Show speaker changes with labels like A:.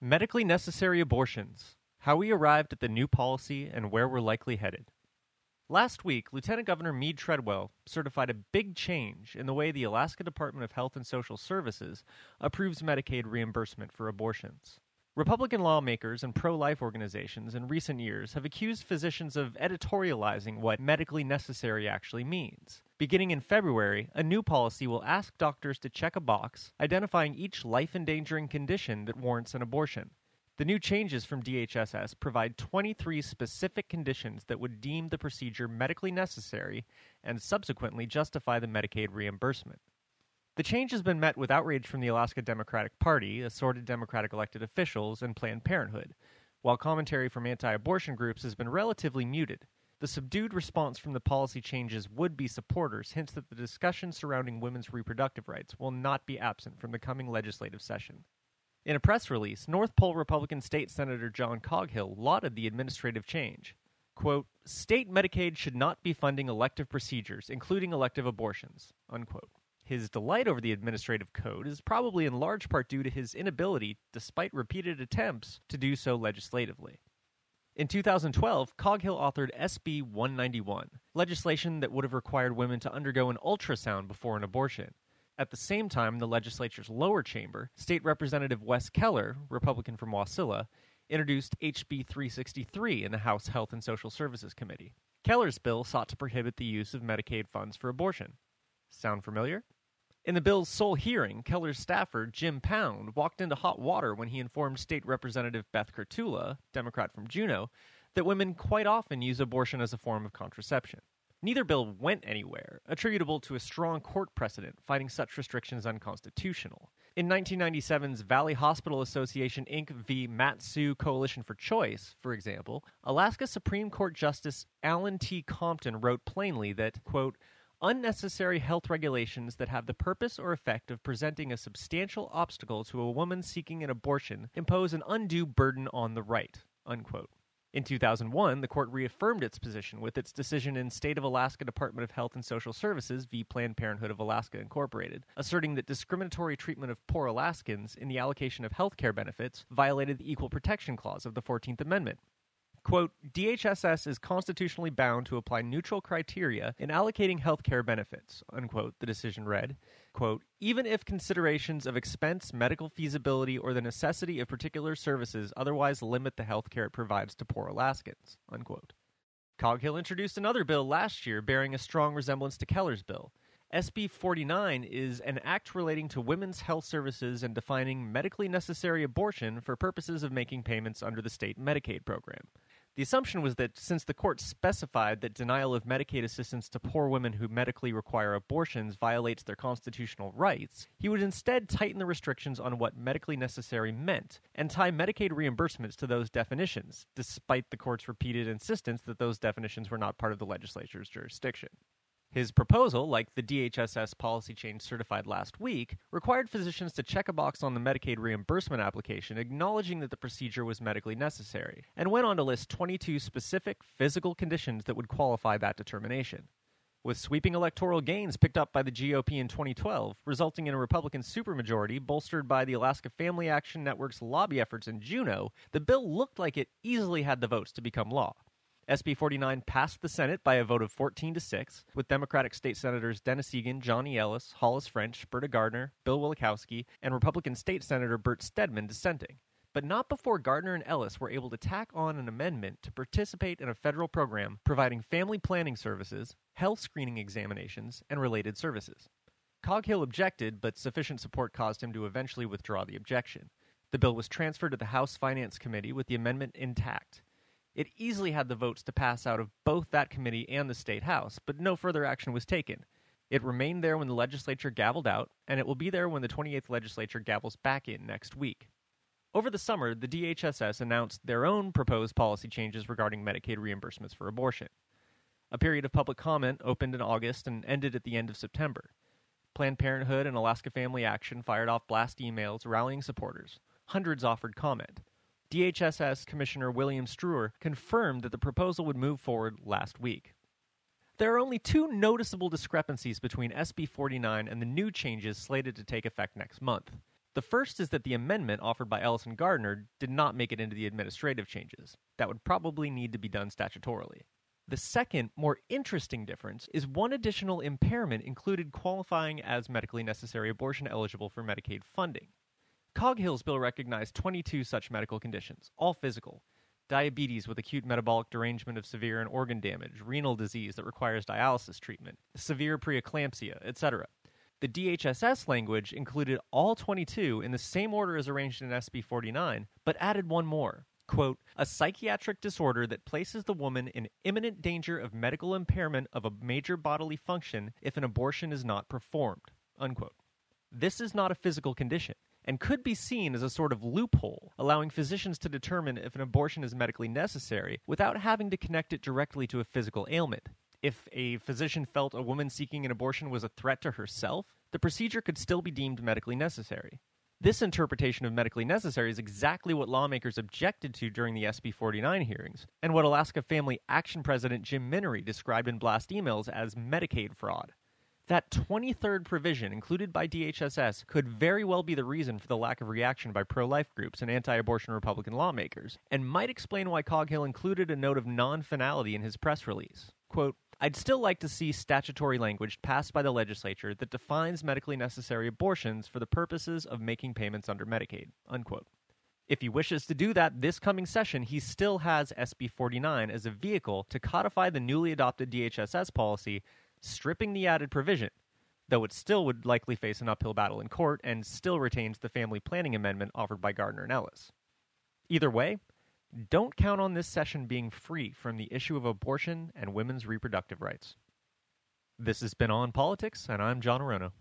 A: Medically necessary abortions. How we arrived at the new policy and where we're likely headed. Last week, Lieutenant Governor Mead Treadwell certified a big change in the way the Alaska Department of Health and Social Services approves Medicaid reimbursement for abortions. Republican lawmakers and pro life organizations in recent years have accused physicians of editorializing what medically necessary actually means. Beginning in February, a new policy will ask doctors to check a box identifying each life endangering condition that warrants an abortion. The new changes from DHSS provide 23 specific conditions that would deem the procedure medically necessary and subsequently justify the Medicaid reimbursement. The change has been met with outrage from the Alaska Democratic Party, assorted Democratic elected officials, and Planned Parenthood, while commentary from anti abortion groups has been relatively muted. The subdued response from the policy changes would be supporters hints that the discussion surrounding women's reproductive rights will not be absent from the coming legislative session. In a press release, North Pole Republican State Senator John Coghill lauded the administrative change. Quote, State Medicaid should not be funding elective procedures, including elective abortions. Unquote. His delight over the administrative code is probably in large part due to his inability, despite repeated attempts, to do so legislatively. In 2012, Coghill authored SB 191, legislation that would have required women to undergo an ultrasound before an abortion. At the same time, the legislature's lower chamber, State Representative Wes Keller, Republican from Wasilla, introduced HB 363 in the House Health and Social Services Committee. Keller's bill sought to prohibit the use of Medicaid funds for abortion. Sound familiar? In the bill's sole hearing, Keller's staffer, Jim Pound, walked into hot water when he informed State Representative Beth Kerttula, Democrat from Juneau, that women quite often use abortion as a form of contraception. Neither bill went anywhere, attributable to a strong court precedent finding such restrictions unconstitutional. In 1997's Valley Hospital Association Inc. v. Mat-Su Coalition for Choice, for example, Alaska Supreme Court Justice Allen T. Compton wrote plainly that, quote, unnecessary health regulations that have the purpose or effect of presenting a substantial obstacle to a woman seeking an abortion impose an undue burden on the right. Unquote. In 2001, the court reaffirmed its position with its decision in State of Alaska Department of Health and Social Services v. Planned Parenthood of Alaska Incorporated, asserting that discriminatory treatment of poor Alaskans in the allocation of health care benefits violated the Equal Protection Clause of the 14th Amendment. Quote, DHSS is constitutionally bound to apply neutral criteria in allocating health care benefits, unquote, the decision read. Quote, even if considerations of expense, medical feasibility, or the necessity of particular services otherwise limit the health care it provides to poor Alaskans, unquote. Coghill introduced another bill last year bearing a strong resemblance to Keller's bill. SB 49 is an act relating to women's health services and defining medically necessary abortion for purposes of making payments under the state Medicaid program. The assumption was that since the court specified that denial of Medicaid assistance to poor women who medically require abortions violates their constitutional rights, he would instead tighten the restrictions on what medically necessary meant and tie Medicaid reimbursements to those definitions, despite the court's repeated insistence that those definitions were not part of the legislature's jurisdiction. His proposal, like the DHSS policy change certified last week, required physicians to check a box on the Medicaid reimbursement application acknowledging that the procedure was medically necessary, and went on to list 22 specific physical conditions that would qualify that determination. With sweeping electoral gains picked up by the GOP in 2012, resulting in a Republican supermajority bolstered by the Alaska Family Action Network's lobby efforts in Juneau, the bill looked like it easily had the votes to become law. SB 49 passed the Senate by a vote of 14 to 6, with Democratic state senators Dennis Egan, Johnny Ellis, Hollis French, Berta Gardner, Bill Wielechowski, and Republican state senator Bert Stedman dissenting. But not before Gardner and Ellis were able to tack on an amendment to participate in a federal program providing family planning services, health screening examinations, and related services. Coghill objected, but sufficient support caused him to eventually withdraw the objection. The bill was transferred to the House Finance Committee with the amendment intact. It easily had the votes to pass out of both that committee and the state house, but no further action was taken. It remained there when the legislature gavelled out, and it will be there when the 28th legislature gavels back in next week. Over the summer, the DHSS announced their own proposed policy changes regarding Medicaid reimbursements for abortion. A period of public comment opened in August and ended at the end of September. Planned Parenthood and Alaska Family Action fired off blast emails rallying supporters. Hundreds offered comment. DHSS Commissioner William Streur confirmed that the proposal would move forward last week. There are only two noticeable discrepancies between SB 49 and the new changes slated to take effect next month. The first is that the amendment offered by Ellison Gardner did not make it into the administrative changes. That would probably need to be done statutorily. The second, more interesting difference is one additional impairment included qualifying as medically necessary abortion eligible for Medicaid funding. Coghill's bill recognized 22 such medical conditions, all physical diabetes with acute metabolic derangement of severe and organ damage, renal disease that requires dialysis treatment, severe preeclampsia, etc. The DHSS language included all 22 in the same order as arranged in SB 49, but added one more. Quote, a psychiatric disorder that places the woman in imminent danger of medical impairment of a major bodily function if an abortion is not performed. Unquote. This is not a physical condition and could be seen as a sort of loophole, allowing physicians to determine if an abortion is medically necessary without having to connect it directly to a physical ailment. If a physician felt a woman seeking an abortion was a threat to herself, the procedure could still be deemed medically necessary. This interpretation of medically necessary is exactly what lawmakers objected to during the SB 49 hearings, and what Alaska Family Action President Jim Minnery described in blast emails as Medicaid fraud. That 23rd provision included by DHSS could very well be the reason for the lack of reaction by pro life groups and anti abortion Republican lawmakers, and might explain why Coghill included a note of non finality in his press release. Quote, I'd still like to see statutory language passed by the legislature that defines medically necessary abortions for the purposes of making payments under Medicaid. Unquote. If he wishes to do that this coming session, he still has SB 49 as a vehicle to codify the newly adopted DHSS policy stripping the added provision, though it still would likely face an uphill battle in court and still retains the family planning amendment offered by Gardner and Ellis. Either way, don't count on this session being free from the issue of abortion and women's reproductive rights. This has been On Politics, and I'm John Aronno.